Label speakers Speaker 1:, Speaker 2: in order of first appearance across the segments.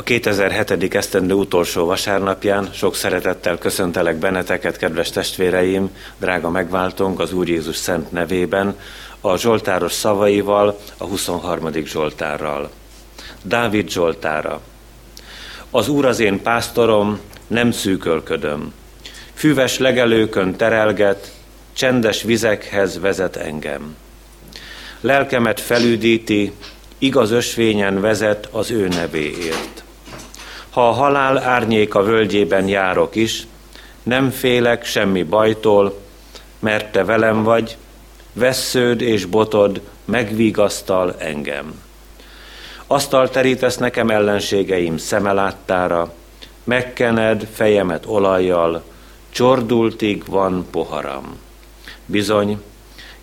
Speaker 1: A 2007. esztendő utolsó vasárnapján sok szeretettel köszöntelek benneteket, kedves testvéreim, drága megváltónk az Úr Jézus szent nevében, a Zsoltáros szavaival, a 23. Zsoltárral. Dávid Zsoltára. Az Úr az én pásztorom, nem szűkölködöm. Füves legelőkön terelget, csendes vizekhez vezet engem. Lelkemet felüdíti, igaz ösvényen vezet az ő nevéért. Ha a halál árnyéka völgyében járok is, nem félek semmi bajtól, mert te velem vagy, vessződ és botod megvigasztal engem. Asztal terítesz nekem ellenségeim szemeláttára, megkened fejemet olajjal, csordultig van poharam. Bizony,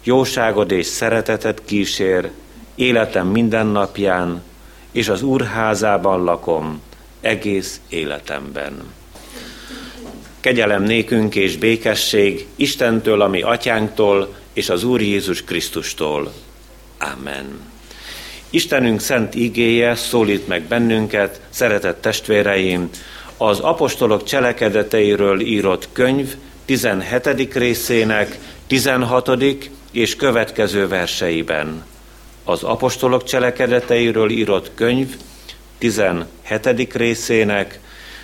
Speaker 1: jóságod és szeretetet kísér, életem minden napján, és az úrházában lakom egész életemben. Kegyelem nékünk és békesség Istentől, ami atyánktól, és az Úr Jézus Krisztustól. Amen. Istenünk szent igéje szólít meg bennünket, szeretett testvéreim, az apostolok cselekedeteiről írott könyv 17. részének 16. és következő verseiben. Az apostolok cselekedeteiről írott könyv 17. részének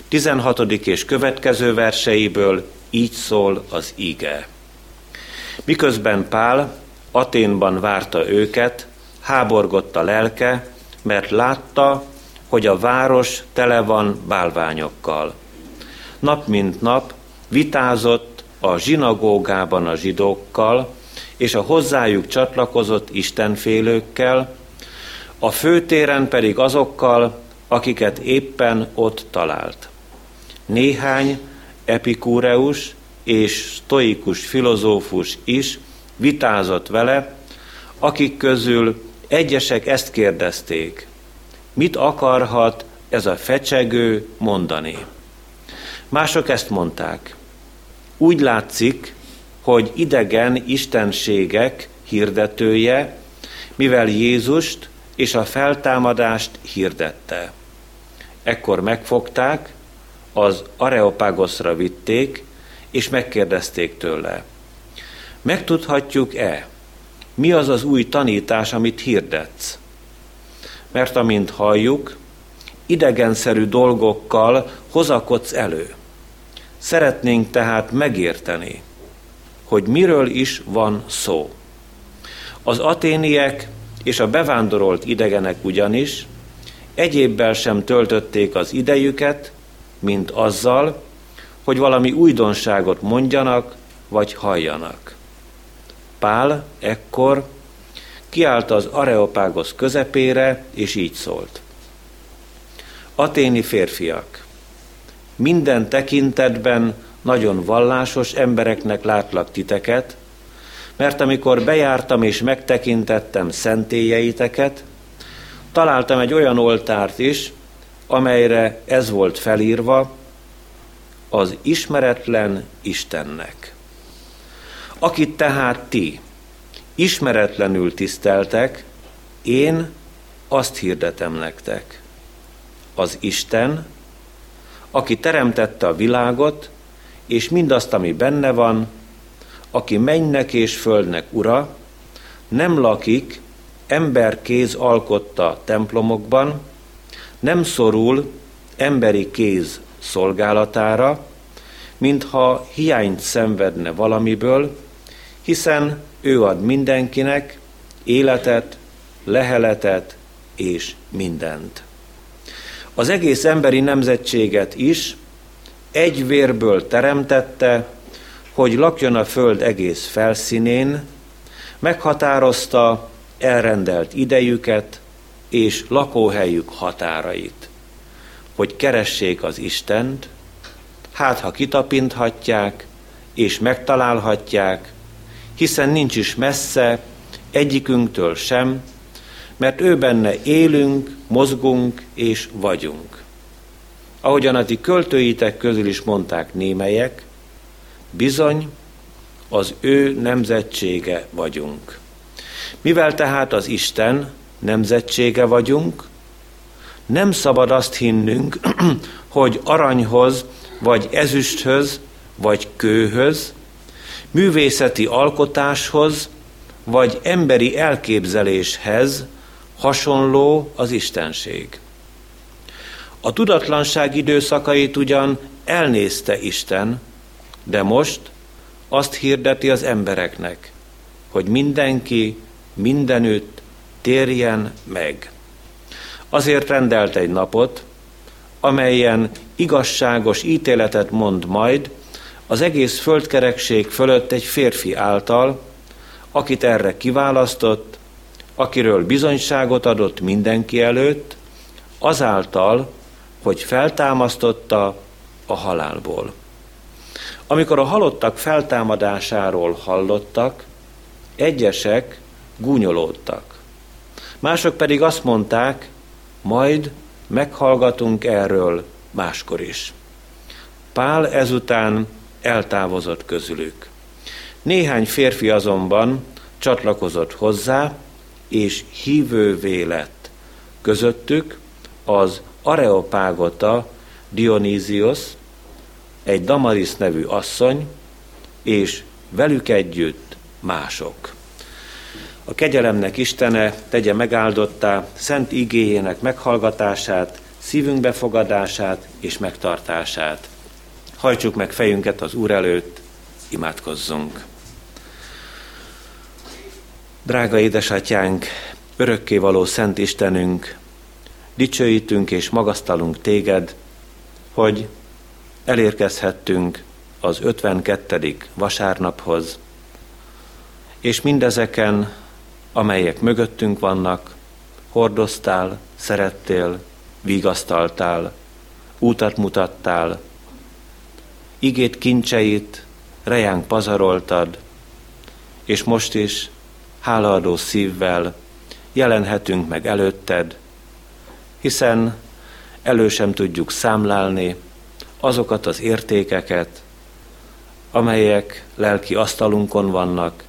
Speaker 1: 16. és következő verseiből így szól az ige. Miközben Pál Aténban várta őket, háborgott a lelke, mert látta, hogy a város tele van bálványokkal. Nap mint nap vitázott a zsinagógában a zsidókkal, és a hozzájuk csatlakozott istenfélőkkel, a főtéren pedig azokkal, akiket éppen ott talált. Néhány epikúreus és stoikus filozófus is vitázott vele, akik közül egyesek ezt kérdezték, mit akarhat ez a fecsegő mondani? Mások ezt mondták, úgy látszik, hogy idegen istenségek hirdetője, mivel Jézust és a feltámadást hirdette. Ekkor megfogták, az Areopágoszra vitték, és megkérdezték tőle. Megtudhatjuk-e, mi az az új tanítás, amit hirdetsz? Mert amint halljuk, idegenszerű dolgokkal hozakodsz elő. Szeretnénk tehát megérteni, hogy miről is van szó. Az aténiek és a bevándorolt idegenek ugyanis egyébbel sem töltötték az idejüket, mint azzal, hogy valami újdonságot mondjanak vagy halljanak. Pál ekkor kiállt az Areopágos közepére, és így szólt. Aténi férfiak, minden tekintetben nagyon vallásos embereknek látlak titeket, mert amikor bejártam és megtekintettem szentélyeiteket, találtam egy olyan oltárt is, amelyre ez volt felírva, az ismeretlen Istennek. Akit tehát ti ismeretlenül tiszteltek, én azt hirdetem nektek. Az Isten, aki teremtette a világot, és mindazt, ami benne van, aki mennek és földnek ura, nem lakik ember kéz alkotta templomokban, nem szorul emberi kéz szolgálatára, mintha hiányt szenvedne valamiből, hiszen ő ad mindenkinek életet, leheletet és mindent. Az egész emberi nemzetséget is egy vérből teremtette, hogy lakjon a föld egész felszínén, meghatározta elrendelt idejüket és lakóhelyük határait, hogy keressék az Istent, hát ha kitapinthatják és megtalálhatják, hiszen nincs is messze egyikünktől sem, mert ő benne élünk, mozgunk és vagyunk. Ahogyan a ti költőitek közül is mondták némelyek, bizony az ő nemzetsége vagyunk. Mivel tehát az Isten nemzetsége vagyunk, nem szabad azt hinnünk, hogy aranyhoz, vagy ezüsthöz, vagy kőhöz, művészeti alkotáshoz, vagy emberi elképzeléshez hasonló az Istenség. A tudatlanság időszakait ugyan elnézte Isten, de most azt hirdeti az embereknek, hogy mindenki mindenütt térjen meg. Azért rendelt egy napot, amelyen igazságos ítéletet mond majd az egész földkerekség fölött egy férfi által, akit erre kiválasztott, akiről bizonyságot adott mindenki előtt, azáltal, hogy feltámasztotta a halálból. Amikor a halottak feltámadásáról hallottak, egyesek gúnyolódtak. Mások pedig azt mondták, majd meghallgatunk erről máskor is. Pál ezután eltávozott közülük. Néhány férfi azonban csatlakozott hozzá, és hívővé lett. Közöttük az Areopágota Dionysios, egy Damaris nevű asszony, és velük együtt mások. A kegyelemnek Istene tegye megáldottá szent igéjének meghallgatását, szívünk befogadását és megtartását. Hajtsuk meg fejünket az Úr előtt, imádkozzunk. Drága édesatyánk, örökkévaló Szent Istenünk, dicsőítünk és magasztalunk téged, hogy elérkezhettünk az 52. vasárnaphoz, és mindezeken, amelyek mögöttünk vannak, hordoztál, szerettél, vigasztaltál, útat mutattál, igét kincseit rejánk pazaroltad, és most is hálaadó szívvel jelenhetünk meg előtted, hiszen elő sem tudjuk számlálni azokat az értékeket, amelyek lelki asztalunkon vannak,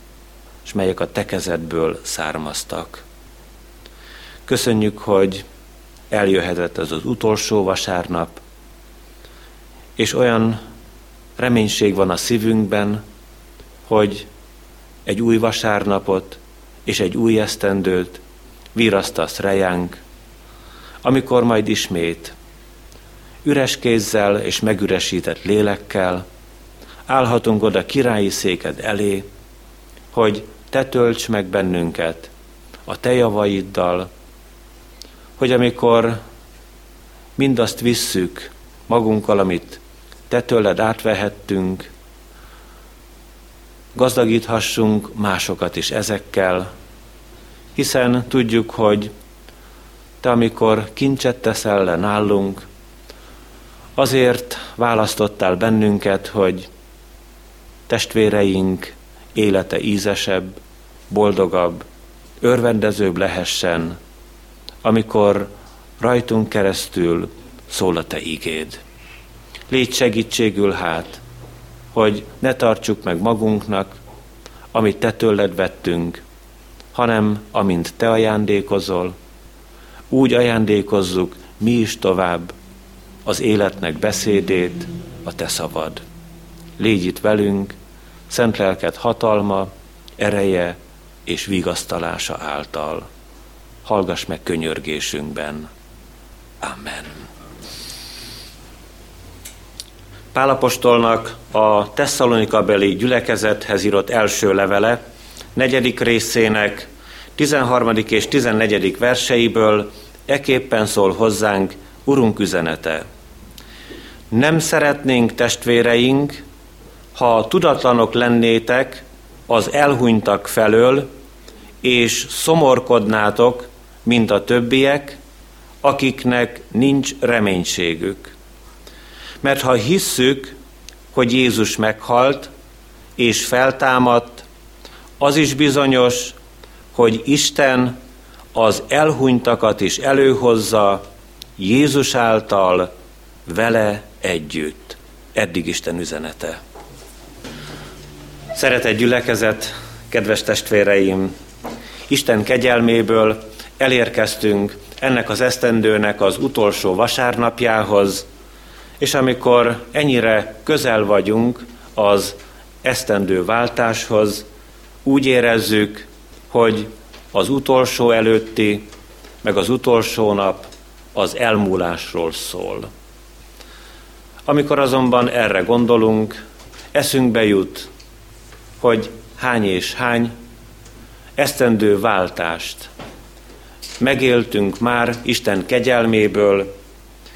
Speaker 1: és melyek a te kezedből származtak. Köszönjük, hogy eljöhetett ez az utolsó vasárnap, és olyan reménység van a szívünkben, hogy egy új vasárnapot és egy új esztendőt virasztasz rejánk, amikor majd ismét üres kézzel és megüresített lélekkel állhatunk oda királyi széked elé, hogy te tölts meg bennünket a te javaiddal, hogy amikor mindazt visszük magunkkal, amit te tőled átvehettünk, gazdagíthassunk másokat is ezekkel, hiszen tudjuk, hogy te amikor kincset teszel le nálunk, azért választottál bennünket, hogy testvéreink élete ízesebb, boldogabb, örvendezőbb lehessen, amikor rajtunk keresztül szól a Te ígéd. Légy segítségül hát, hogy ne tartsuk meg magunknak, amit Te tőled vettünk, hanem amint Te ajándékozol, úgy ajándékozzuk mi is tovább az életnek beszédét, a Te szavad. Légy itt velünk, szent lelked hatalma, ereje és vigasztalása által. Hallgass meg könyörgésünkben. Amen. Pálapostolnak a Tesszalonika beli gyülekezethez írott első levele, negyedik részének 13. és 14. verseiből eképpen szól hozzánk Urunk üzenete. Nem szeretnénk testvéreink, ha tudatlanok lennétek az elhunytak felől, és szomorkodnátok, mint a többiek, akiknek nincs reménységük. Mert ha hisszük, hogy Jézus meghalt és feltámadt, az is bizonyos, hogy Isten az elhunytakat is előhozza Jézus által vele együtt. Eddig Isten üzenete. Szeretett gyülekezet, kedves testvéreim, Isten kegyelméből elérkeztünk ennek az esztendőnek az utolsó vasárnapjához, és amikor ennyire közel vagyunk az esztendő váltáshoz, úgy érezzük, hogy az utolsó előtti, meg az utolsó nap az elmúlásról szól. Amikor azonban erre gondolunk, eszünkbe jut, hogy hány és hány esztendő váltást megéltünk már Isten kegyelméből,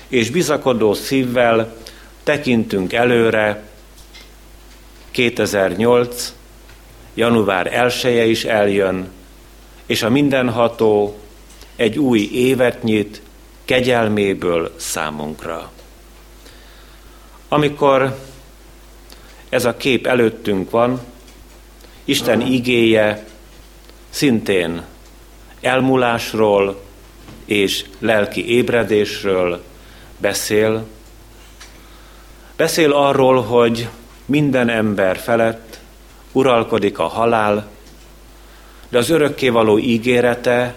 Speaker 1: és bizakodó szívvel tekintünk előre 2008. január 1 is eljön, és a mindenható egy új évet nyit kegyelméből számunkra. Amikor ez a kép előttünk van, Isten igéje szintén elmúlásról és lelki ébredésről beszél. Beszél arról, hogy minden ember felett uralkodik a halál, de az örökkévaló ígérete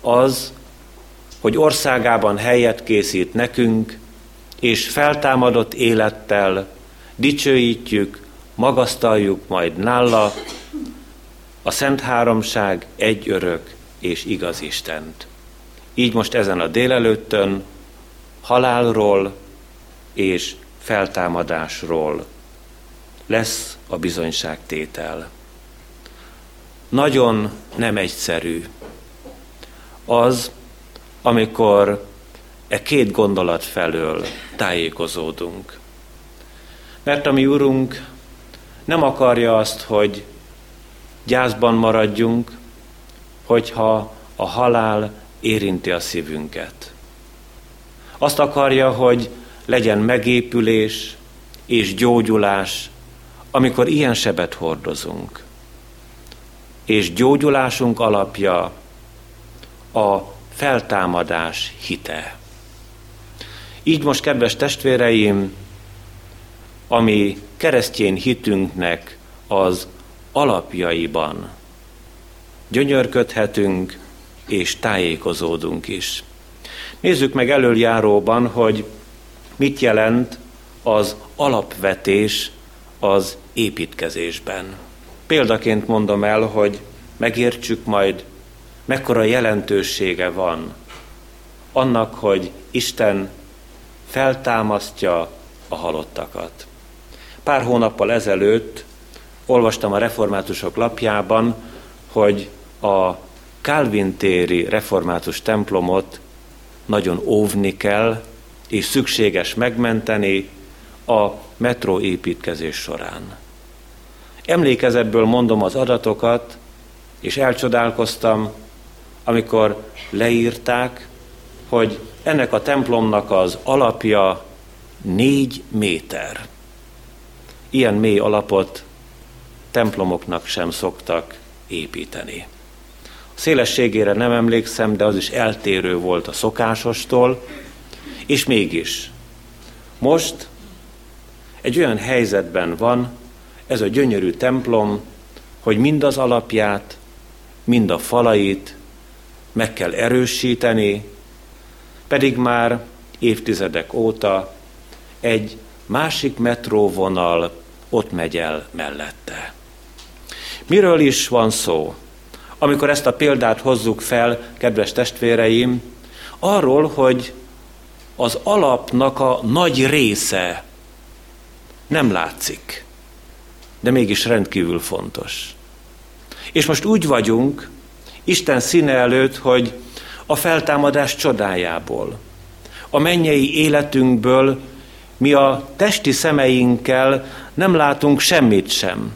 Speaker 1: az, hogy országában helyet készít nekünk, és feltámadott élettel dicsőítjük, magasztaljuk majd nála a Szent Háromság egy örök és igaz Istent. Így most ezen a délelőttön halálról és feltámadásról lesz a bizonyságtétel. Nagyon nem egyszerű az, amikor e két gondolat felől tájékozódunk. Mert a mi Urunk nem akarja azt, hogy gyászban maradjunk, hogyha a halál érinti a szívünket. Azt akarja, hogy legyen megépülés és gyógyulás, amikor ilyen sebet hordozunk. És gyógyulásunk alapja a feltámadás hite. Így most, kedves testvéreim, ami keresztjén hitünknek az alapjaiban gyönyörködhetünk és tájékozódunk is. Nézzük meg előjáróban, hogy mit jelent az alapvetés az építkezésben. Példaként mondom el, hogy megértsük majd, mekkora jelentősége van annak, hogy Isten feltámasztja a halottakat. Pár hónappal ezelőtt olvastam a reformátusok lapjában, hogy a Calvin téri református templomot nagyon óvni kell, és szükséges megmenteni a metró építkezés során. Emlékezetből mondom az adatokat, és elcsodálkoztam, amikor leírták, hogy ennek a templomnak az alapja négy méter. Ilyen mély alapot templomoknak sem szoktak építeni. A szélességére nem emlékszem, de az is eltérő volt a szokásostól, és mégis most egy olyan helyzetben van ez a gyönyörű templom, hogy mind az alapját, mind a falait meg kell erősíteni, pedig már évtizedek óta egy másik metróvonal ott megy el mellette. Miről is van szó? Amikor ezt a példát hozzuk fel, kedves testvéreim, arról, hogy az alapnak a nagy része nem látszik, de mégis rendkívül fontos. És most úgy vagyunk, Isten színe előtt, hogy a feltámadás csodájából, a mennyei életünkből mi a testi szemeinkkel nem látunk semmit sem.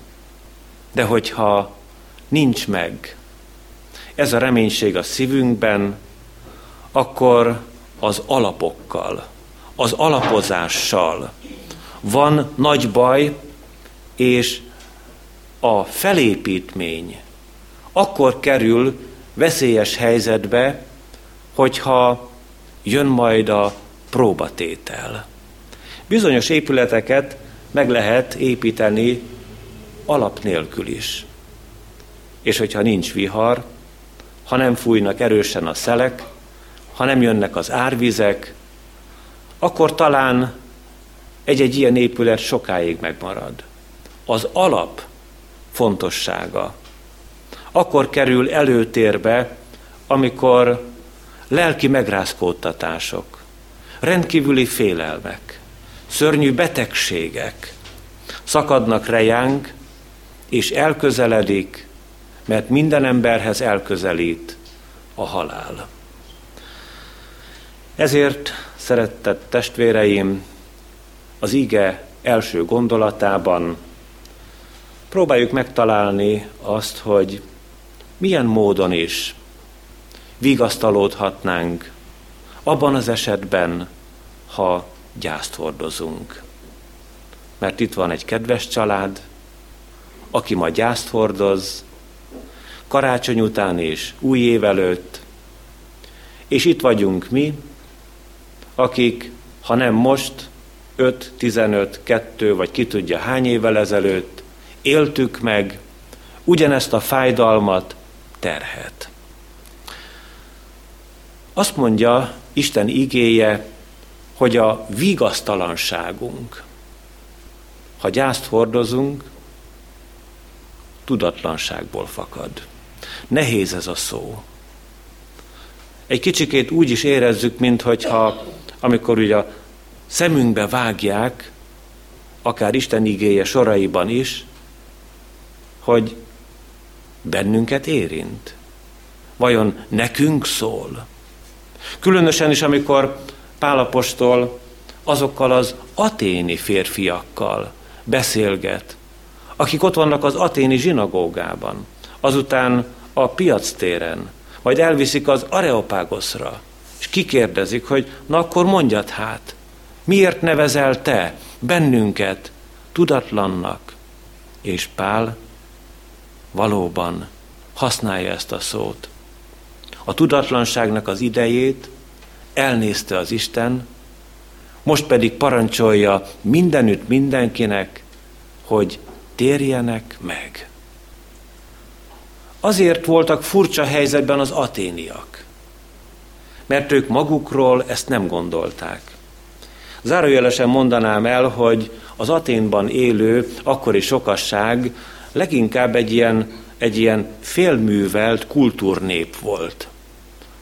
Speaker 1: De hogyha nincs meg ez a reménység a szívünkben, akkor az alapokkal, az alapozással van nagy baj, és a felépítmény akkor kerül veszélyes helyzetbe, hogyha jön majd a próbatétel. Bizonyos épületeket meg lehet építeni alap nélkül is. És hogyha nincs vihar, ha nem fújnak erősen a szelek, ha nem jönnek az árvizek, akkor talán egy-egy ilyen épület sokáig megmarad. Az alap fontossága akkor kerül előtérbe, amikor lelki megrázkódtatások, rendkívüli félelmek, szörnyű betegségek szakadnak rejánk, és elközeledik, mert minden emberhez elközelít a halál. Ezért, szeretett testvéreim, az ige első gondolatában próbáljuk megtalálni azt, hogy milyen módon is vigasztalódhatnánk abban az esetben, ha gyászt hordozunk. Mert itt van egy kedves család, aki ma gyászt hordoz, karácsony után és új év előtt, és itt vagyunk mi, akik, ha nem most, 5, 15, 2 vagy ki tudja hány évvel ezelőtt éltük meg ugyanezt a fájdalmat, terhet. Azt mondja Isten igéje, hogy a vigasztalanságunk, ha gyászt hordozunk, tudatlanságból fakad. Nehéz ez a szó. Egy kicsikét úgy is érezzük, mintha amikor ugye a szemünkbe vágják, akár Isten igéje soraiban is, hogy bennünket érint. Vajon nekünk szól? Különösen is, amikor Pálapostól azokkal az aténi férfiakkal beszélget, akik ott vannak az aténi zsinagógában, azután a piac téren, majd elviszik az Areopágoszra, és kikérdezik, hogy na akkor mondjad hát, miért nevezel te bennünket tudatlannak? És Pál valóban használja ezt a szót. A tudatlanságnak az idejét elnézte az Isten, most pedig parancsolja mindenütt mindenkinek, hogy térjenek meg. Azért voltak furcsa helyzetben az aténiak, mert ők magukról ezt nem gondolták. Zárójelesen mondanám el, hogy az Aténban élő akkori sokasság leginkább egy ilyen, egy ilyen félművelt kultúrnép volt.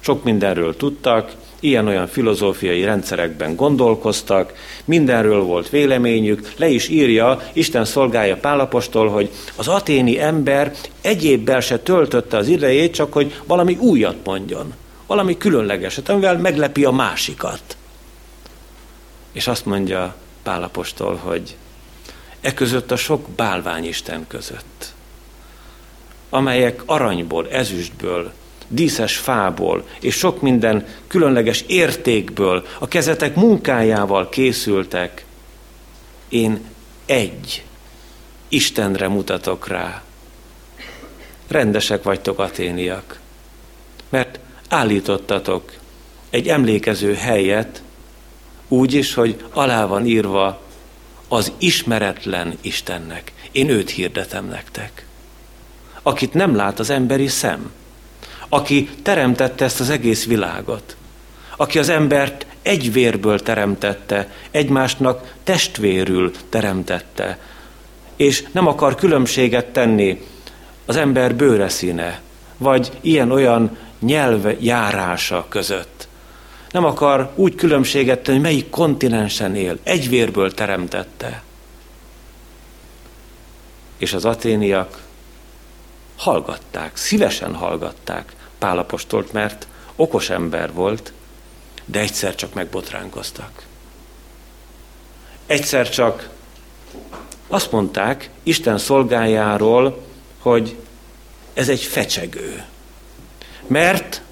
Speaker 1: Sok mindenről tudtak, ilyen-olyan filozófiai rendszerekben gondolkoztak, mindenről volt véleményük, le is írja, Isten szolgálja Pálapostól, hogy az aténi ember egyébbel se töltötte az idejét, csak hogy valami újat mondjon, valami különlegeset, amivel meglepi a másikat. És azt mondja Pálapostól, hogy e között a sok bálványisten között, amelyek aranyból, ezüstből, díszes fából és sok minden különleges értékből, a kezetek munkájával készültek, én egy Istenre mutatok rá. Rendesek vagytok, aténiak, mert állítottatok egy emlékező helyet, úgy is, hogy alá van írva az ismeretlen Istennek. Én őt hirdetem nektek. Akit nem lát az emberi szem. Aki teremtette ezt az egész világot. Aki az embert egy vérből teremtette, egymásnak testvérül teremtette. És nem akar különbséget tenni az ember bőre színe, vagy ilyen-olyan nyelvjárása között nem akar úgy különbséget tenni, melyik kontinensen él. Egy vérből teremtette. És az aténiak hallgatták, szívesen hallgatták Pálapostolt, mert okos ember volt, de egyszer csak megbotránkoztak. Egyszer csak azt mondták Isten szolgájáról, hogy ez egy fecsegő. Mert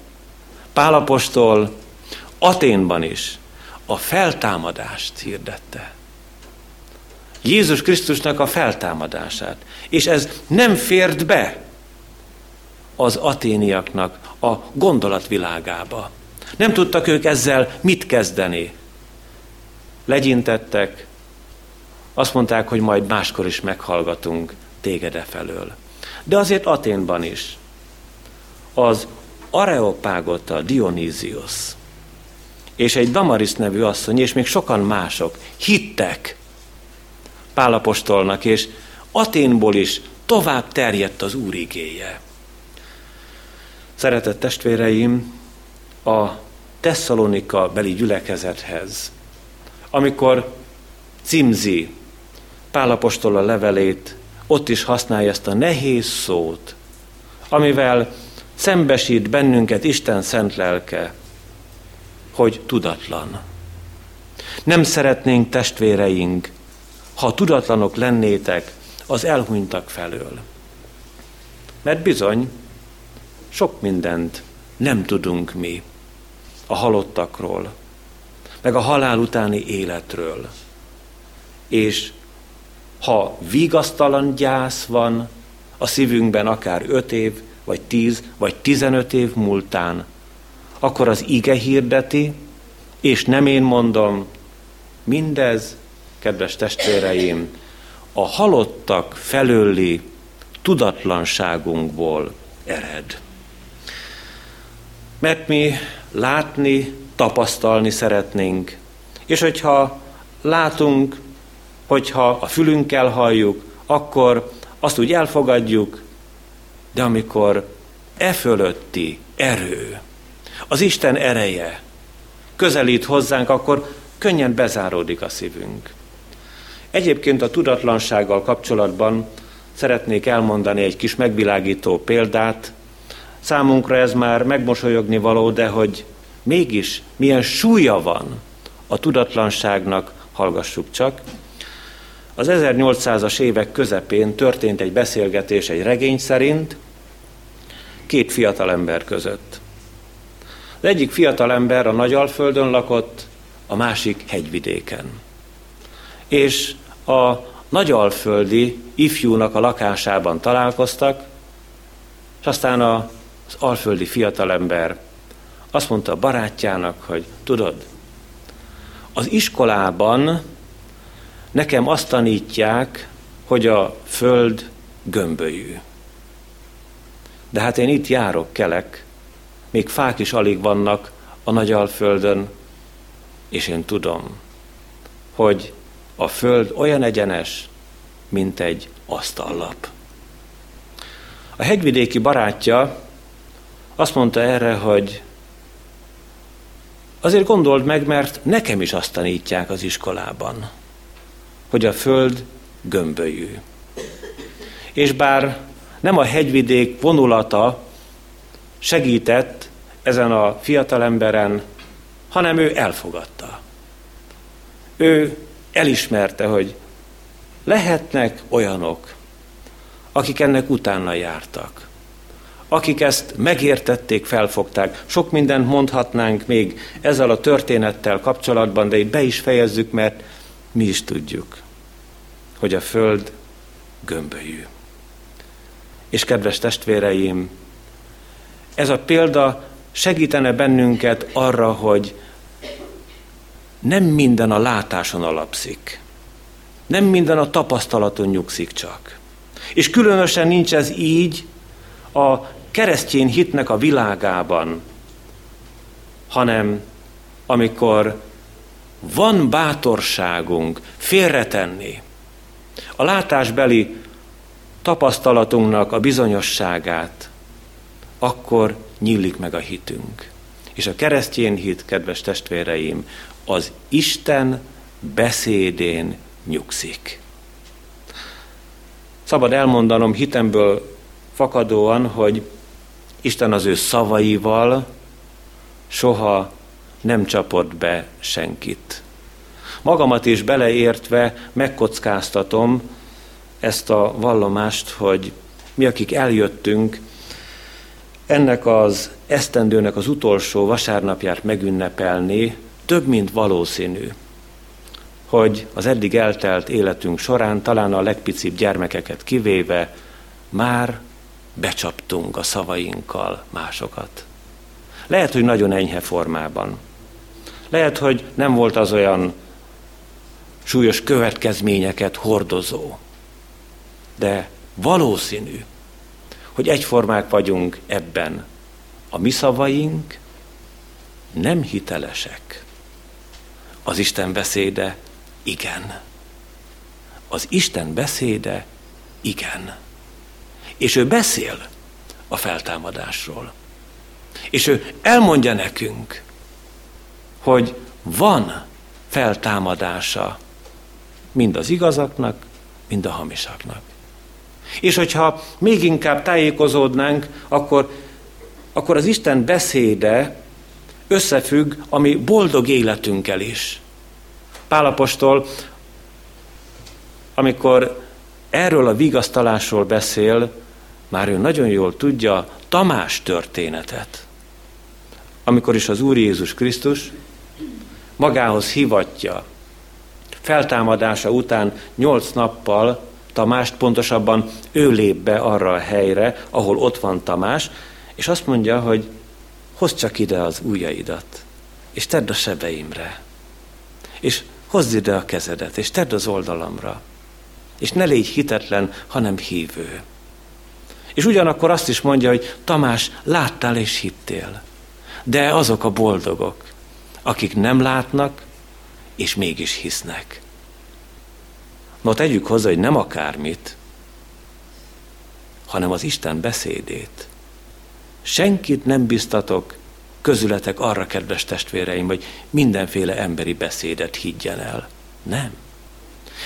Speaker 1: Pálapostól Aténban is a feltámadást hirdette. Jézus Krisztusnak a feltámadását. És ez nem fért be az aténiaknak a gondolatvilágába. Nem tudtak ők ezzel mit kezdeni. Legyintettek, azt mondták, hogy majd máskor is meghallgatunk téged e felől. De azért Aténban is az Areopágota Dionysius, és egy Damaris nevű asszony, és még sokan mások hittek Pálapostolnak, és Aténból is tovább terjedt az Úr igéje. Szeretett testvéreim, a Tesszalonika beli gyülekezethez, amikor címzi Pálapostól a levelét, ott is használja ezt a nehéz szót, amivel szembesít bennünket Isten szent lelke, hogy tudatlan. Nem szeretnénk testvéreink, ha tudatlanok lennétek az elhunytak felől. Mert bizony, sok mindent nem tudunk mi a halottakról, meg a halál utáni életről. És ha vigasztalan gyász van a szívünkben akár öt év, vagy tíz, vagy tizenöt év múltán, akkor az ige hirdeti, és nem én mondom, mindez, kedves testvéreim, a halottak felőli tudatlanságunkból ered. Mert mi látni, tapasztalni szeretnénk, és hogyha látunk, hogyha a fülünkkel halljuk, akkor azt úgy elfogadjuk, de amikor e fölötti erő, az Isten ereje közelít hozzánk, akkor könnyen bezáródik a szívünk. Egyébként a tudatlansággal kapcsolatban szeretnék elmondani egy kis megvilágító példát. Számunkra ez már megmosolyogni való, de hogy mégis milyen súlya van a tudatlanságnak, hallgassuk csak. Az 1800-as évek közepén történt egy beszélgetés egy regény szerint két fiatal ember között. Az egyik fiatal ember a Nagyalföldön lakott, a másik hegyvidéken. És a nagyalföldi ifjúnak a lakásában találkoztak, és aztán az alföldi fiatalember azt mondta a barátjának, hogy tudod, az iskolában nekem azt tanítják, hogy a föld gömbölyű. De hát én itt járok, kelek, még fák is alig vannak a nagyalföldön, és én tudom, hogy a föld olyan egyenes, mint egy asztallap. A hegyvidéki barátja azt mondta erre, hogy azért gondold meg, mert nekem is azt tanítják az iskolában, hogy a föld gömbölyű. És bár nem a hegyvidék vonulata segített ezen a fiatalemberen, hanem ő elfogadta. Ő elismerte, hogy lehetnek olyanok, akik ennek utána jártak, akik ezt megértették, felfogták. Sok mindent mondhatnánk még ezzel a történettel kapcsolatban, de itt be is fejezzük, mert mi is tudjuk, hogy a Föld gömbölyű. És kedves testvéreim, ez a példa segítene bennünket arra, hogy nem minden a látáson alapszik. Nem minden a tapasztalaton nyugszik csak. És különösen nincs ez így a keresztény hitnek a világában, hanem amikor van bátorságunk félretenni a látásbeli tapasztalatunknak a bizonyosságát, akkor nyílik meg a hitünk. És a keresztény hit, kedves testvéreim, az Isten beszédén nyugszik. Szabad elmondanom hitemből fakadóan, hogy Isten az ő szavaival soha nem csapott be senkit. Magamat is beleértve megkockáztatom ezt a vallomást, hogy mi, akik eljöttünk, ennek az esztendőnek az utolsó vasárnapját megünnepelni, több mint valószínű, hogy az eddig eltelt életünk során, talán a legpicibb gyermekeket kivéve, már becsaptunk a szavainkkal másokat. Lehet, hogy nagyon enyhe formában. Lehet, hogy nem volt az olyan súlyos következményeket hordozó. De valószínű, hogy egyformák vagyunk ebben. A mi szavaink nem hitelesek Az Isten beszéde igen. Az Isten beszéde igen. És ő beszél a feltámadásról. És ő elmondja nekünk, hogy van feltámadása mind az igazaknak, mind a hamisaknak. És hogyha még inkább tájékozódnánk, akkor, akkor az Isten beszéde összefügg a mi boldog életünkkel is. Pálapostól, amikor erről a vigasztalásról beszél, már ő nagyon jól tudja Tamás történetet. Amikor is az Úr Jézus Krisztus magához hivatja, feltámadása után nyolc nappal Tamást, pontosabban ő lép be arra a helyre, ahol ott van Tamás, és azt mondja, hogy hozd csak ide az ujjaidat, és tedd a sebeimre, és hozd ide a kezedet, és tedd az oldalamra, és ne légy hitetlen, hanem hívő. És ugyanakkor azt is mondja, hogy Tamás, láttál és hittél. De azok a boldogok, akik nem látnak, és mégis hisznek. No, tegyük hozzá, hogy nem akármit, hanem az Isten beszédét. Senkit nem biztatok közületek arra, kedves testvéreim, hogy mindenféle emberi beszédet higgyen el. Nem.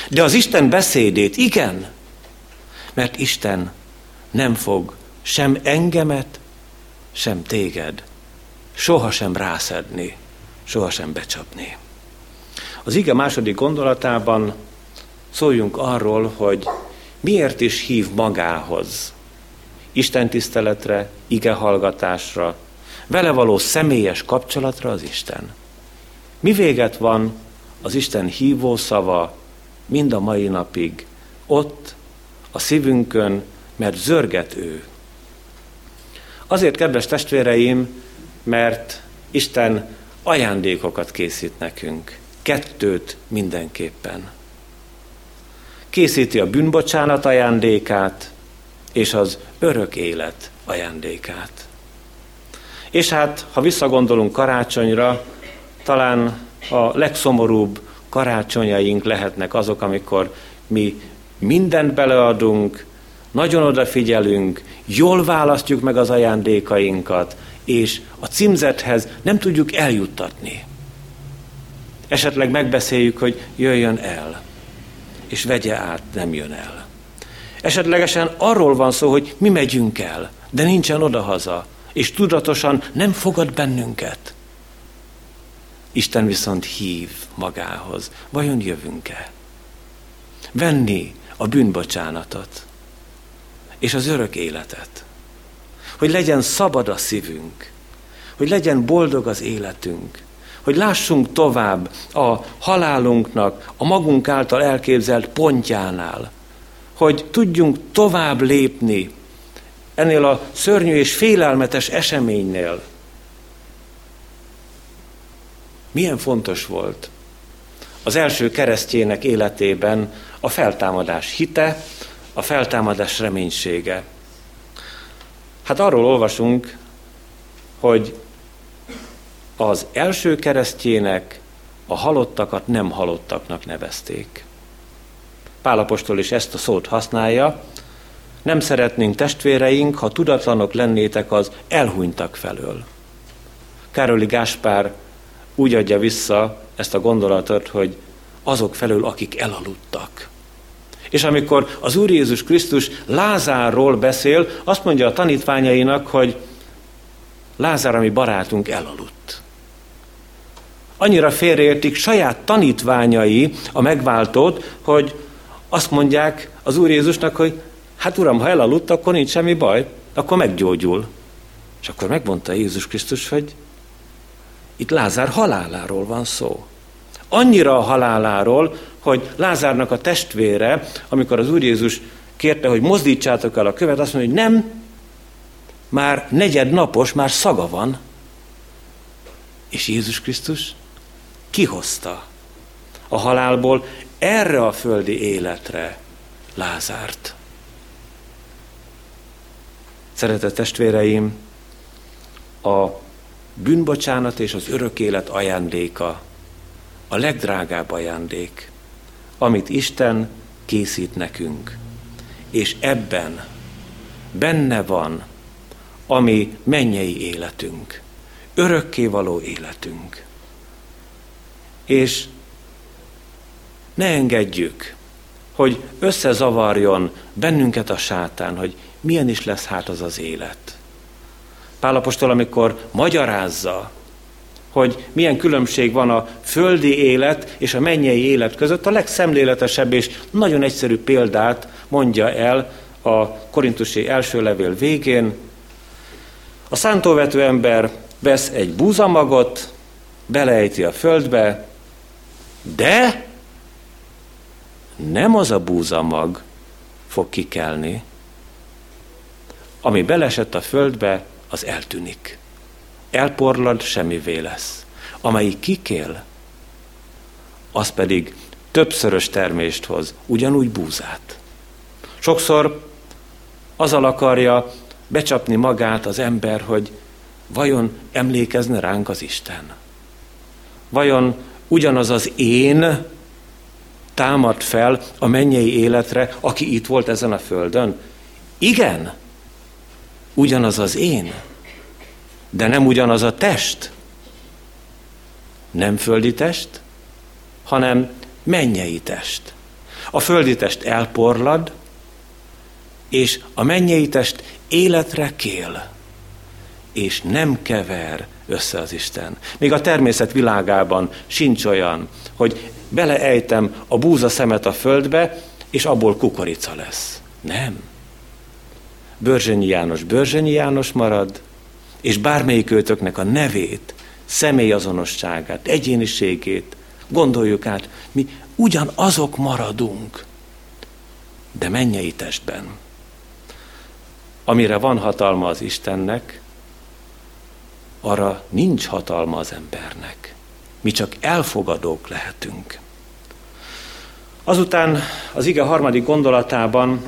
Speaker 1: De az Isten beszédét igen, mert Isten nem fog sem engemet, sem téged sohasem rászedni, sohasem becsapni. Az ige második gondolatában szóljunk arról, hogy miért is hív magához. Isten tiszteletre, ige hallgatásra, vele való személyes kapcsolatra az Isten. Mi véget van az Isten hívó szava mind a mai napig, ott, a szívünkön, mert zörget ő. Azért, kedves testvéreim, mert Isten ajándékokat készít nekünk. Kettőt mindenképpen. Készíti a bűnbocsánat ajándékát, és az örök élet ajándékát. És hát, ha visszagondolunk karácsonyra, talán a legszomorúbb karácsonyaink lehetnek azok, amikor mi mindent beleadunk, nagyon odafigyelünk, jól választjuk meg az ajándékainkat, és a címzethez nem tudjuk eljuttatni. Esetleg megbeszéljük, hogy jöjjön el, és vegye át, nem jön el. Esetlegesen arról van szó, hogy mi megyünk el, de nincsen odahaza, és tudatosan nem fogad bennünket. Isten viszont hív magához. Vajon jövünk-e? Venni a bűnbocsánatot és az örök életet. Hogy legyen szabad a szívünk, hogy legyen boldog az életünk, hogy lássunk tovább a halálunknak, a magunk által elképzelt pontjánál, hogy tudjunk tovább lépni ennél a szörnyű és félelmetes eseménynél. Milyen fontos volt az első keresztjének életében a feltámadás hite, a feltámadás reménysége. Hát arról olvasunk, hogy az első keresztjének a halottakat nem halottaknak nevezték. Pálapostól is ezt a szót használja, nem szeretnénk testvéreink, ha tudatlanok lennétek az elhunytak felől. Károli Gáspár úgy adja vissza ezt a gondolatot, hogy azok felől, akik elaludtak. És amikor az Úr Jézus Krisztus Lázárról beszél, azt mondja a tanítványainak, hogy Lázár, ami barátunk, elaludt. Annyira félreértik saját tanítványai a megváltót, hogy azt mondják az Úr Jézusnak, hogy hát Uram, ha elaludt, akkor nincs semmi baj, akkor meggyógyul. És akkor megmondta Jézus Krisztus, hogy itt Lázár haláláról van szó. Annyira a haláláról, hogy Lázárnak a testvére, amikor az Úr Jézus kérte, hogy mozdítsátok el a követ, azt mondja, hogy nem, már negyed napos, már szaga van. És Jézus Krisztus kihozta a halálból erre a földi életre Lázárt. Szeretett testvéreim, a bűnbocsánat és az örök élet ajándéka a legdrágább ajándék, amit Isten készít nekünk. És ebben benne van a mi mennyei életünk, örökkévaló életünk. És ne engedjük, hogy összezavarjon bennünket a sátán, hogy milyen is lesz hát az az élet. Pálapostól, amikor magyarázza, hogy milyen különbség van a földi élet és a mennyei élet között, a legszemléletesebb és nagyon egyszerű példát mondja el a korintusi első levél végén. A szántóvető ember vesz egy búzamagot, belejti a földbe, de nem az a búzamag fog kikelni, ami belesett a földbe, az eltűnik. Elporlad, semmivé lesz. Amelyik kikél, az pedig többszörös termést hoz, ugyanúgy búzát. Sokszor azzal akarja becsapni magát az ember, hogy vajon emlékezne ránk az Isten? Vajon ugyanaz az én támad fel a mennyei életre, aki itt volt ezen a földön? Igen, ugyanaz az én, de nem ugyanaz a test. Nem földi test, hanem mennyei test. A földi test elporlad, és a mennyei test életre kél, és nem kever össze az Isten. Még a természet világában sincs olyan, hogy beleejtem a búza szemet a földbe, és abból kukorica lesz. Nem. Börzsönyi János Börzsönyi János marad, és bármelyik őtöknek a nevét, személyazonosságát, egyéniségét gondoljuk át, mi ugyanazok maradunk, de mennyei testben. Amire van hatalma az Istennek, arra nincs hatalma az embernek. Mi csak elfogadók lehetünk. Azután az ige harmadik gondolatában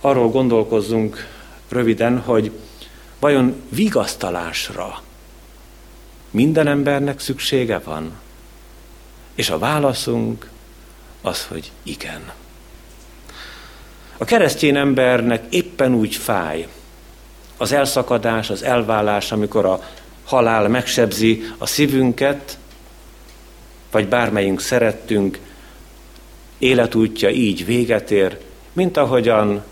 Speaker 1: arról gondolkozzunk röviden, hogy vajon vigasztalásra minden embernek szüksége van? És a válaszunk az, hogy igen. A keresztény embernek éppen úgy fáj az elszakadás, az elválás, amikor a halál megsebzi a szívünket, vagy bármelyünk szerettünk, életútja így véget ér, mint ahogyan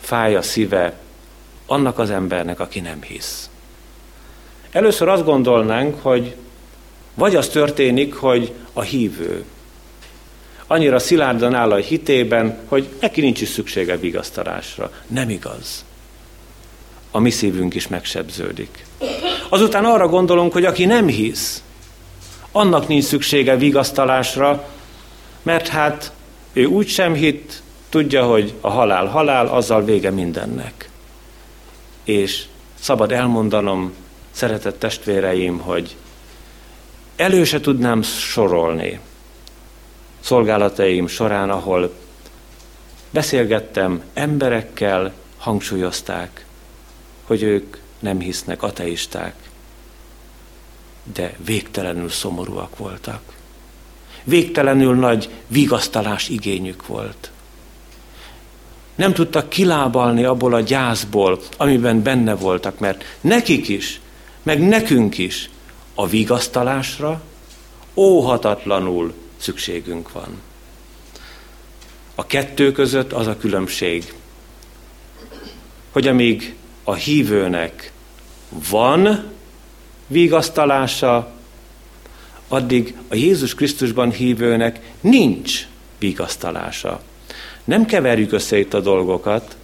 Speaker 1: fáj a szíve annak az embernek, aki nem hisz. Először azt gondolnánk, hogy vagy az történik, hogy a hívő annyira szilárdan áll a hitében, hogy neki nincs is szüksége vigasztalásra. Nem igaz. A mi szívünk is megsebződik. Azután arra gondolunk, hogy aki nem hisz, annak nincs szüksége vigasztalásra, mert hát ő úgy sem hitt, tudja, hogy a halál halál, azzal vége mindennek. És szabad elmondanom, szeretett testvéreim, hogy elő se tudnám sorolni szolgálataim során, ahol beszélgettem emberekkel, hangsúlyozták, hogy ők nem hisznek, ateisták, de végtelenül szomorúak voltak. Végtelenül nagy vigasztalás igényük volt. Nem tudtak kilábalni abból a gyászból, amiben benne voltak, mert nekik is, meg nekünk is a vigasztalásra óhatatlanul szükségünk van. A kettő között az a különbség, hogy amíg a hívőnek van vigasztalása, addig a Jézus Krisztusban hívőnek nincs vigasztalása. Nem keverjük össze itt a dolgokat.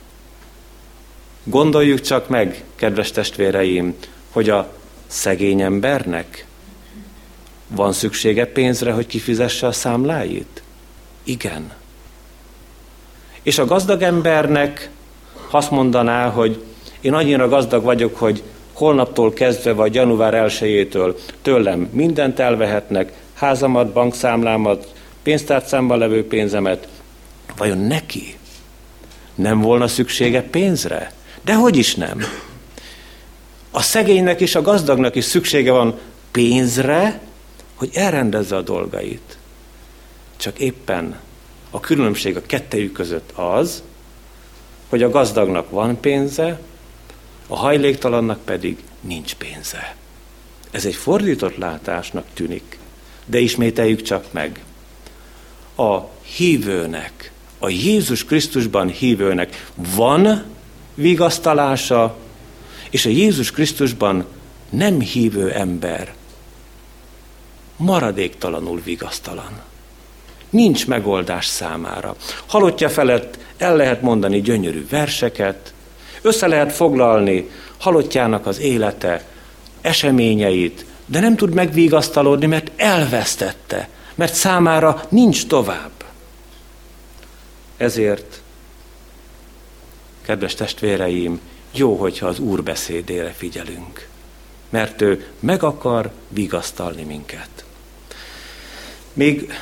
Speaker 1: Gondoljuk csak meg, kedves testvéreim, hogy a szegény embernek van szüksége pénzre, hogy kifizesse a számláit? Igen. És a gazdag embernek azt mondaná, hogy én annyira gazdag vagyok, hogy holnaptól kezdve, vagy január 1 tőlem mindent elvehetnek, házamat, bankszámlámat, pénztárcámban levő pénzemet. Vajon neki nem volna szüksége pénzre? De hogy is nem? A szegénynek és a gazdagnak is szüksége van pénzre, hogy elrendezze a dolgait. Csak éppen a különbség a kettejük között az, hogy a gazdagnak van pénze, a hajléktalannak pedig nincs pénze. Ez egy fordított látásnak tűnik, de ismételjük csak meg. A hívőnek, a Jézus Krisztusban hívőnek van vigasztalása, és a Jézus Krisztusban nem hívő ember maradéktalanul vigasztalan. Nincs megoldás számára. Halottja felett el lehet mondani gyönyörű verseket, össze lehet foglalni halottjának az élete, eseményeit, de nem tud megvigasztalódni, mert elvesztette, mert számára nincs tovább. Ezért, kedves testvéreim, jó, hogyha az Úr beszédére figyelünk, mert ő meg akar vigasztalni minket. Még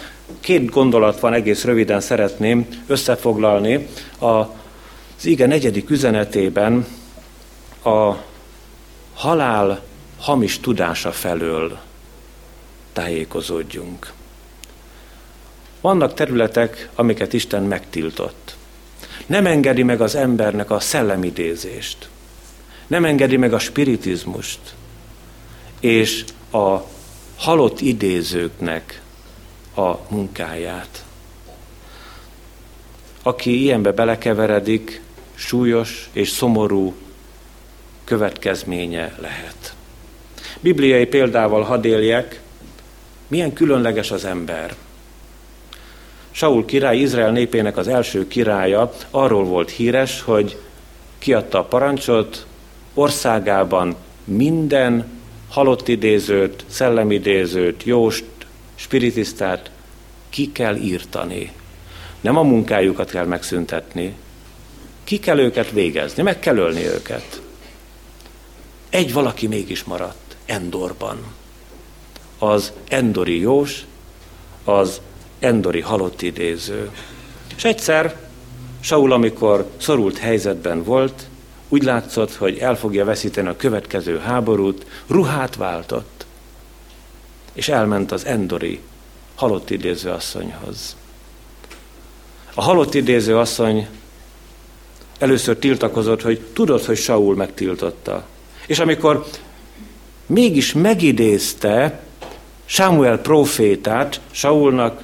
Speaker 1: két gondolat van, egész röviden szeretném összefoglalni. Az ige negyedik üzenetében a halál hamis tudása felől tájékozódjunk. Vannak területek, amiket Isten megtiltott. Nem engedi meg az embernek a szellemidézést. Nem engedi meg a spiritizmust. És a halott idézőknek a munkáját. Aki ilyenbe belekeveredik, súlyos és szomorú következménye lehet. Bibliai példával hadd milyen különleges az ember. Saul király, Izrael népének az első királya arról volt híres, hogy kiadta a parancsot, országában minden halott idézőt, szellemidézőt, jóst, spiritisztát ki kell írtani. Nem a munkájukat kell megszüntetni, ki kell őket végezni, meg kell ölni őket. Egy valaki mégis maradt Endorban. Az Endori Jós, az Endori halott idéző. És egyszer Saul, amikor szorult helyzetben volt, úgy látszott, hogy el fogja veszíteni a következő háborút, ruhát váltott, és elment az Endori halott idéző asszonyhoz. A halott idéző asszony először tiltakozott, hogy tudod, hogy Saul megtiltotta. És amikor mégis megidézte Samuel profétát Saulnak,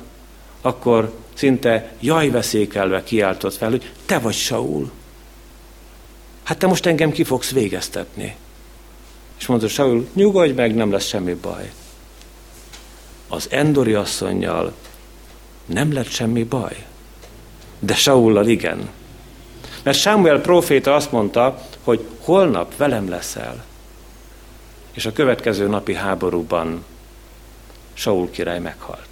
Speaker 1: akkor szinte jajveszékelve kiáltott fel, hogy te vagy Saul. Hát te most engem ki fogsz végeztetni. És mondta Saul, nyugodj meg, nem lesz semmi baj. Az Endori asszonynal nem lett semmi baj, de Saullal igen. Mert Samuel proféta azt mondta, hogy holnap velem leszel. És a következő napi háborúban Saul király meghalt.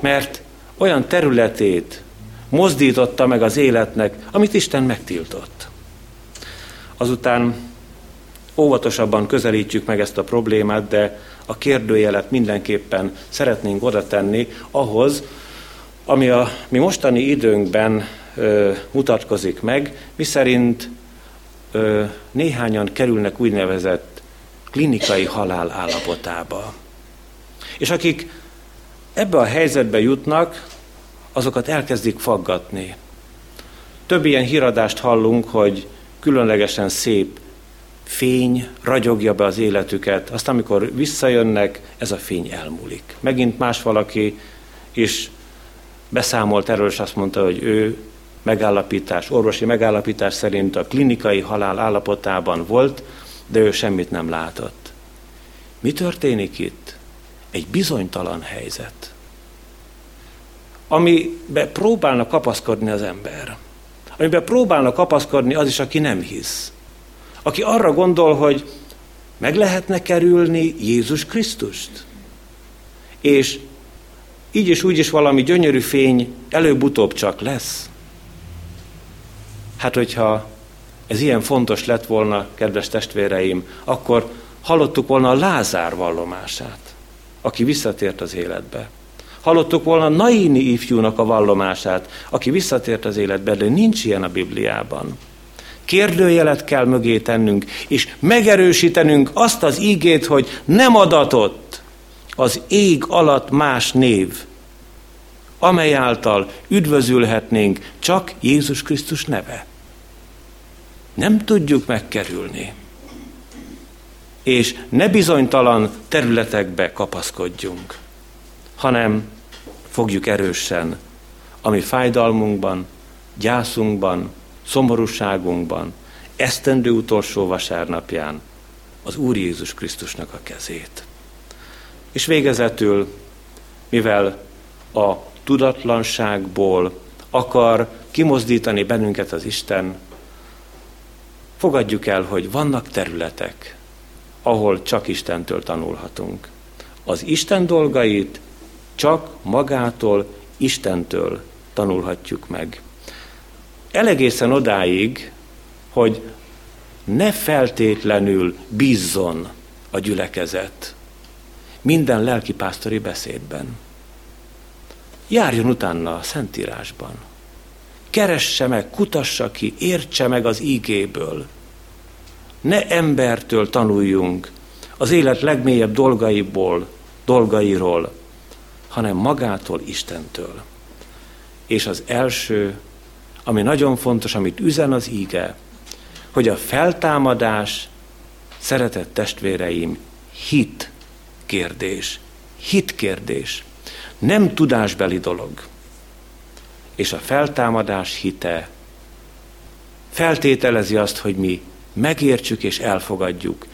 Speaker 1: Mert olyan területét mozdította meg az életnek, amit Isten megtiltott. Azután óvatosabban közelítjük meg ezt a problémát, de a kérdőjelet mindenképpen szeretnénk oda tenni ahhoz, ami a mi mostani időnkben ö, mutatkozik meg, miszerint ö, néhányan kerülnek úgynevezett klinikai halál állapotába. És akik ebbe a helyzetbe jutnak, azokat elkezdik faggatni. Több ilyen híradást hallunk, hogy különlegesen szép fény ragyogja be az életüket, azt amikor visszajönnek, ez a fény elmúlik. Megint más valaki is beszámolt erről, és azt mondta, hogy ő megállapítás, orvosi megállapítás szerint a klinikai halál állapotában volt, de ő semmit nem látott. Mi történik itt? Egy bizonytalan helyzet, amibe próbálna kapaszkodni az ember. Amiben próbálna kapaszkodni az is, aki nem hisz. Aki arra gondol, hogy meg lehetne kerülni Jézus Krisztust. És így és úgy is valami gyönyörű fény előbb-utóbb csak lesz. Hát, hogyha ez ilyen fontos lett volna, kedves testvéreim, akkor hallottuk volna a Lázár vallomását, aki visszatért az életbe. Hallottuk volna Naini ifjúnak a vallomását, aki visszatért az életbe, de nincs ilyen a Bibliában. Kérdőjelet kell mögé tennünk, és megerősítenünk azt az ígét, hogy nem adatott, az ég alatt más név, amely által üdvözülhetnénk csak Jézus Krisztus neve. Nem tudjuk megkerülni. És ne bizonytalan területekbe kapaszkodjunk, hanem fogjuk erősen, ami fájdalmunkban, gyászunkban, szomorúságunkban, esztendő utolsó vasárnapján az Úr Jézus Krisztusnak a kezét. És végezetül, mivel a tudatlanságból akar kimozdítani bennünket az Isten, fogadjuk el, hogy vannak területek, ahol csak Istentől tanulhatunk. Az Isten dolgait csak magától, Istentől tanulhatjuk meg. Elegészen odáig, hogy ne feltétlenül bízzon a gyülekezet minden lelkipásztori beszédben. Járjon utána a Szentírásban. Keresse meg, kutassa ki, értse meg az ígéből. Ne embertől tanuljunk az élet legmélyebb dolgaiból, dolgairól, hanem magától, Istentől. És az első, ami nagyon fontos, amit üzen az íge, hogy a feltámadás, szeretett testvéreim, hit kérdés. Hit kérdés. Nem tudásbeli dolog. És a feltámadás hite feltételezi azt, hogy mi megértsük és elfogadjuk.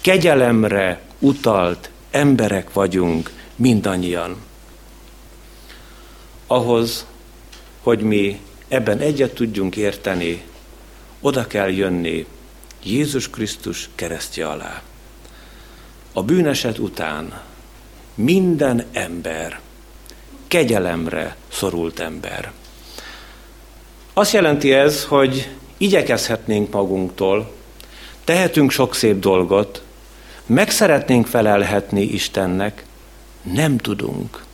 Speaker 1: Kegyelemre utalt emberek vagyunk mindannyian. Ahhoz, hogy mi ebben egyet tudjunk érteni, oda kell jönni Jézus Krisztus keresztje alá. A bűneset után minden ember kegyelemre szorult ember. Azt jelenti ez, hogy igyekezhetnénk magunktól, tehetünk sok szép dolgot, meg szeretnénk felelhetni Istennek, nem tudunk,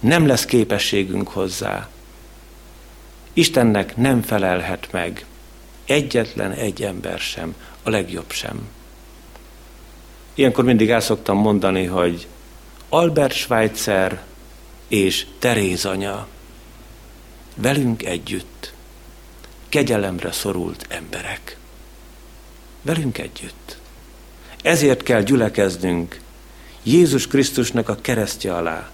Speaker 1: nem lesz képességünk hozzá. Istennek nem felelhet meg egyetlen egy ember sem, a legjobb sem. Ilyenkor mindig el szoktam mondani, hogy Albert Schweitzer és Teréz anya velünk együtt kegyelemre szorult emberek. Velünk együtt. Ezért kell gyülekeznünk Jézus Krisztusnak a keresztje alá,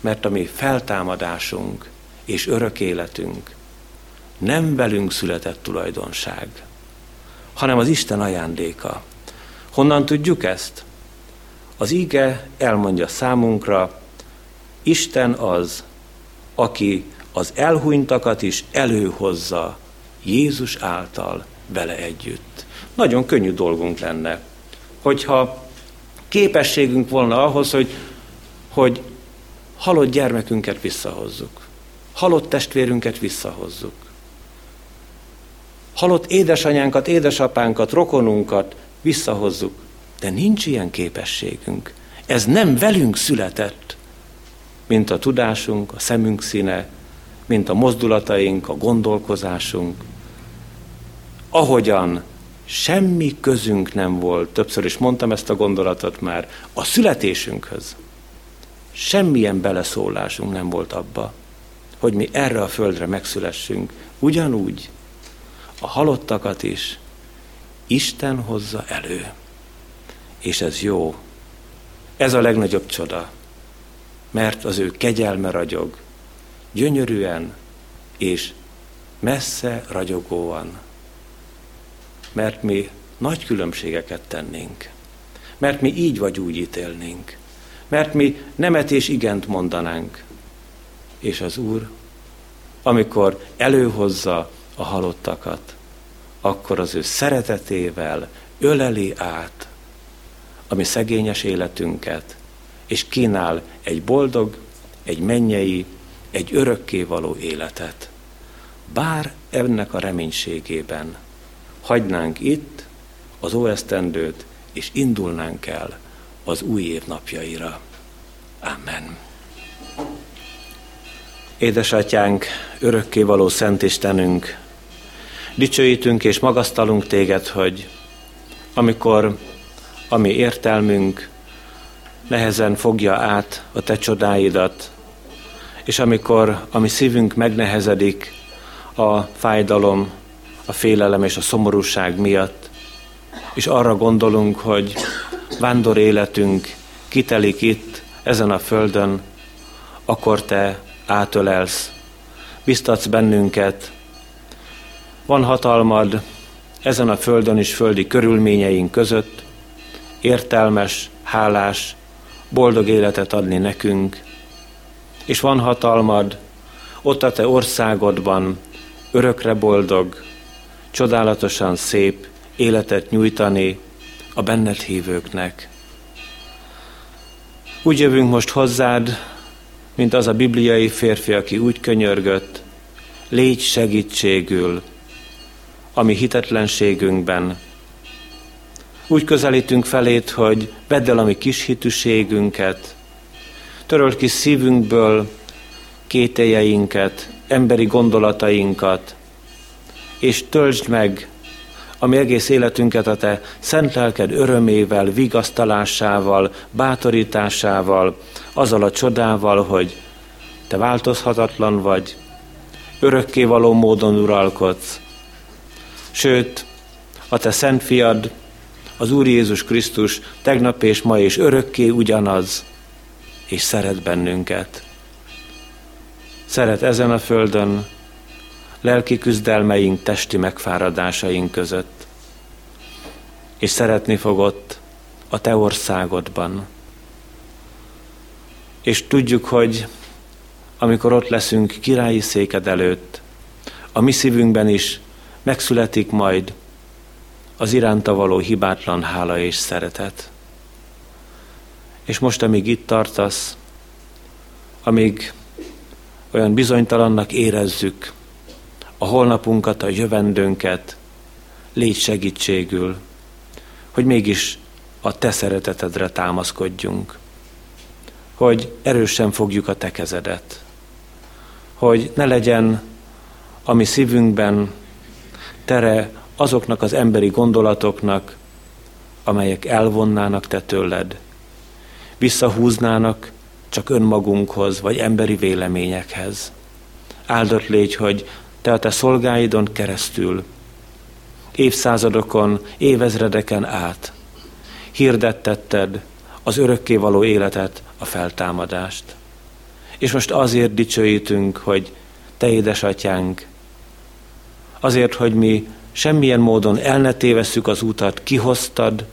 Speaker 1: mert a mi feltámadásunk és örök életünk nem velünk született tulajdonság, hanem az Isten ajándéka. Honnan tudjuk ezt? Az íge elmondja számunkra, Isten az, aki az elhunytakat is előhozza Jézus által vele együtt. Nagyon könnyű dolgunk lenne, hogyha képességünk volna ahhoz, hogy, hogy halott gyermekünket visszahozzuk, halott testvérünket visszahozzuk, halott édesanyánkat, édesapánkat, rokonunkat visszahozzuk. De nincs ilyen képességünk. Ez nem velünk született, mint a tudásunk, a szemünk színe, mint a mozdulataink, a gondolkozásunk. Ahogyan semmi közünk nem volt, többször is mondtam ezt a gondolatot már, a születésünkhöz. Semmilyen beleszólásunk nem volt abba, hogy mi erre a földre megszülessünk. Ugyanúgy a halottakat is Isten hozza elő. És ez jó. Ez a legnagyobb csoda. Mert az ő kegyelme ragyog. Gyönyörűen és messze ragyogóan. Mert mi nagy különbségeket tennénk. Mert mi így vagy úgy ítélnénk. Mert mi nemet és igent mondanánk. És az Úr, amikor előhozza a halottakat, akkor az ő szeretetével öleli át a mi szegényes életünket, és kínál egy boldog, egy mennyei, egy örökkévaló életet. Bár ennek a reménységében hagynánk itt az óesztendőt, és indulnánk el az új év napjaira. Amen. Édesatyánk, örökkévaló Szent Istenünk, dicsőítünk és magasztalunk téged, hogy amikor a mi értelmünk nehezen fogja át a te csodáidat, és amikor a mi szívünk megnehezedik a fájdalom, a félelem és a szomorúság miatt, és arra gondolunk, hogy vándor életünk kitelik itt, ezen a földön, akkor te átölelsz, biztatsz bennünket. Van hatalmad ezen a földön is földi körülményeink között, értelmes, hálás, boldog életet adni nekünk, és van hatalmad ott a te országodban örökre boldog, csodálatosan szép életet nyújtani a benned hívőknek. Úgy jövünk most hozzád, mint az a bibliai férfi, aki úgy könyörgött, légy segítségül, ami hitetlenségünkben. Úgy közelítünk felét, hogy vedd el a mi kis hitűségünket, töröld ki szívünkből kételjeinket, emberi gondolatainkat, és töltsd meg a mi egész életünket a te szent lelked örömével, vigasztalásával, bátorításával, azzal a csodával, hogy te változhatatlan vagy, örökkévaló módon uralkodsz. Sőt, a te szent fiad, az Úr Jézus Krisztus tegnap és ma és örökké ugyanaz, és szeret bennünket. Szeret ezen a földön, lelki küzdelmeink, testi megfáradásaink között, és szeretni fogott a Te országodban. És tudjuk, hogy amikor ott leszünk királyi széked előtt, a mi szívünkben is megszületik majd az iránta való hibátlan hála és szeretet. És most, amíg itt tartasz, amíg olyan bizonytalannak érezzük a holnapunkat, a jövendőnket, légy segítségül, hogy mégis a te szeretetedre támaszkodjunk, hogy erősen fogjuk a te kezedet, hogy ne legyen a mi szívünkben tere azoknak az emberi gondolatoknak, amelyek elvonnának te tőled, visszahúznának csak önmagunkhoz, vagy emberi véleményekhez. Áldott légy, hogy te a te szolgáidon keresztül, évszázadokon, évezredeken át hirdettetted az örökkévaló életet, a feltámadást. És most azért dicsőítünk, hogy te édesatyánk, azért, hogy mi semmilyen módon el ne tévesszük az útat, kihoztad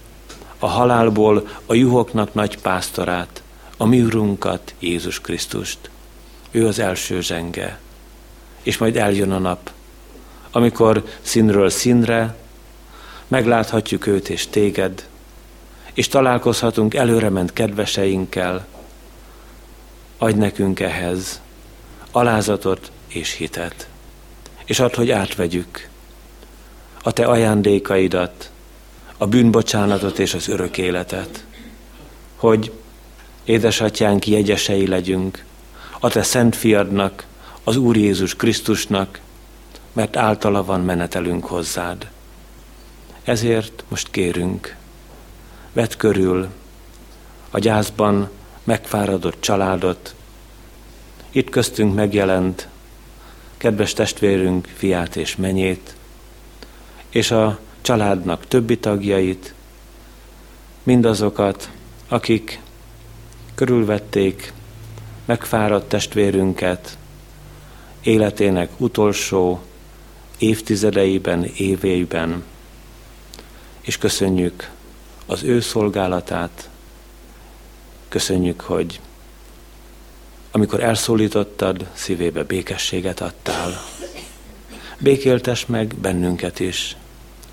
Speaker 1: a halálból a juhoknak nagy pásztorát, a mi urunkat, Jézus Krisztust. Ő az első zsenge. És majd eljön a nap, amikor színről színre megláthatjuk őt és téged, és találkozhatunk előrement kedveseinkkel. Adj nekünk ehhez alázatot és hitet, és add, hogy átvegyük a te ajándékaidat, a bűnbocsánatot és az örök életet, hogy édesatyánk jegyesei legyünk, a te szent fiadnak, az Úr Jézus Krisztusnak, mert általa van menetelünk hozzád. Ezért most kérünk, vedd körül a gyászban megfáradott családot, itt köztünk megjelent kedves testvérünk fiát és menyét, és a családnak többi tagjait, mindazokat, akik körülvették megfáradt testvérünket életének utolsó évtizedeiben, éveiben, és köszönjük az ő szolgálatát, köszönjük, hogy amikor elszólítottad, szívébe békességet adtál. Békéltes meg bennünket is,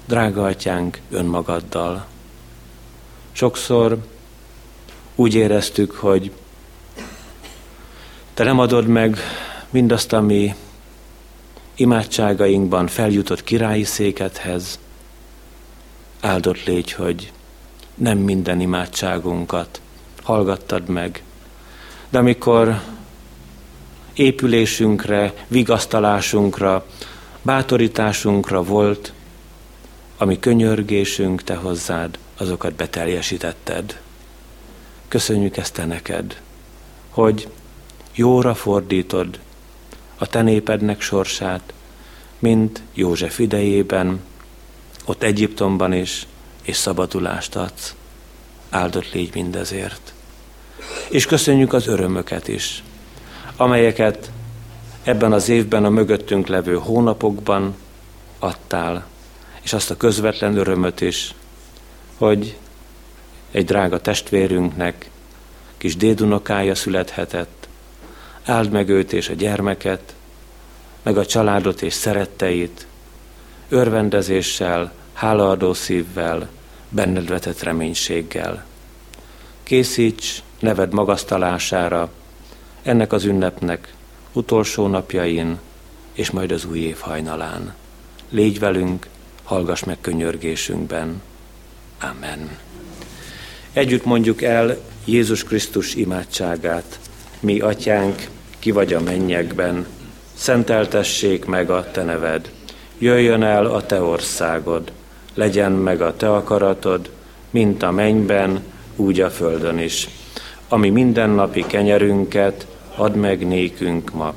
Speaker 1: drága atyánk, önmagaddal. Sokszor úgy éreztük, hogy te nem adod meg mindazt, ami imádságainkban feljutott királyi székethez. Áldott légy, hogy nem minden imádságunkat hallgattad meg, de amikor épülésünkre, vigasztalásunkra, bátorításunkra volt, ami könyörgésünk te hozzád, azokat beteljesítetted. köszönjük ezt te neked, hogy jóra fordítod a te népednek sorsát, mint József idejében, ott Egyiptomban is, és szabadulást adsz. Áldott légy mindezért. És köszönjük az örömöket is, amelyeket ebben az évben a mögöttünk levő hónapokban adtál, és azt a közvetlen örömöt is, hogy egy drága testvérünknek kis dédunokája születhetett. Áld meg őt és a gyermeket, meg a családot és szeretteit, örvendezéssel, hálaadó szívvel, benned vetett reménységgel. Készíts neved magasztalására ennek az ünnepnek utolsó napjain, és majd az új év hajnalán. Légy velünk, hallgass meg könyörgésünkben. Amen. Együtt mondjuk el Jézus Krisztus imádságát. Mi, atyánk, ki vagy a mennyekben, szenteltessék meg a te neved. Jöjjön el a te országod, legyen meg a te akaratod, mint a mennyben, úgy a földön is. Ami mindennapi kenyerünket, add meg nékünk ma,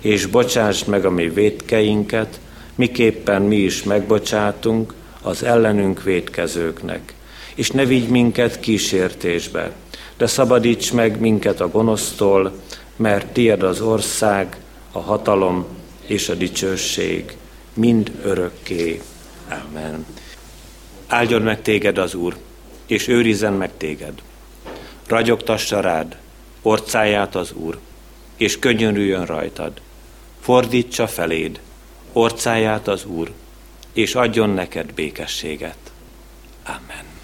Speaker 1: és bocsásd meg a mi védkeinket, miképpen mi is megbocsátunk az ellenünk védkezőknek. És ne vigy minket kísértésbe, de szabadíts meg minket a gonosztól, mert tied az ország, a hatalom és a dicsőség, mind örökké. Amen. Áldjon meg téged az Úr, és őrizzen meg téged. Ragyogtassa rád, orcáját az Úr, és könyörüljön rajtad. Fordítsa feléd, orcáját az Úr, és adjon neked békességet. Amen.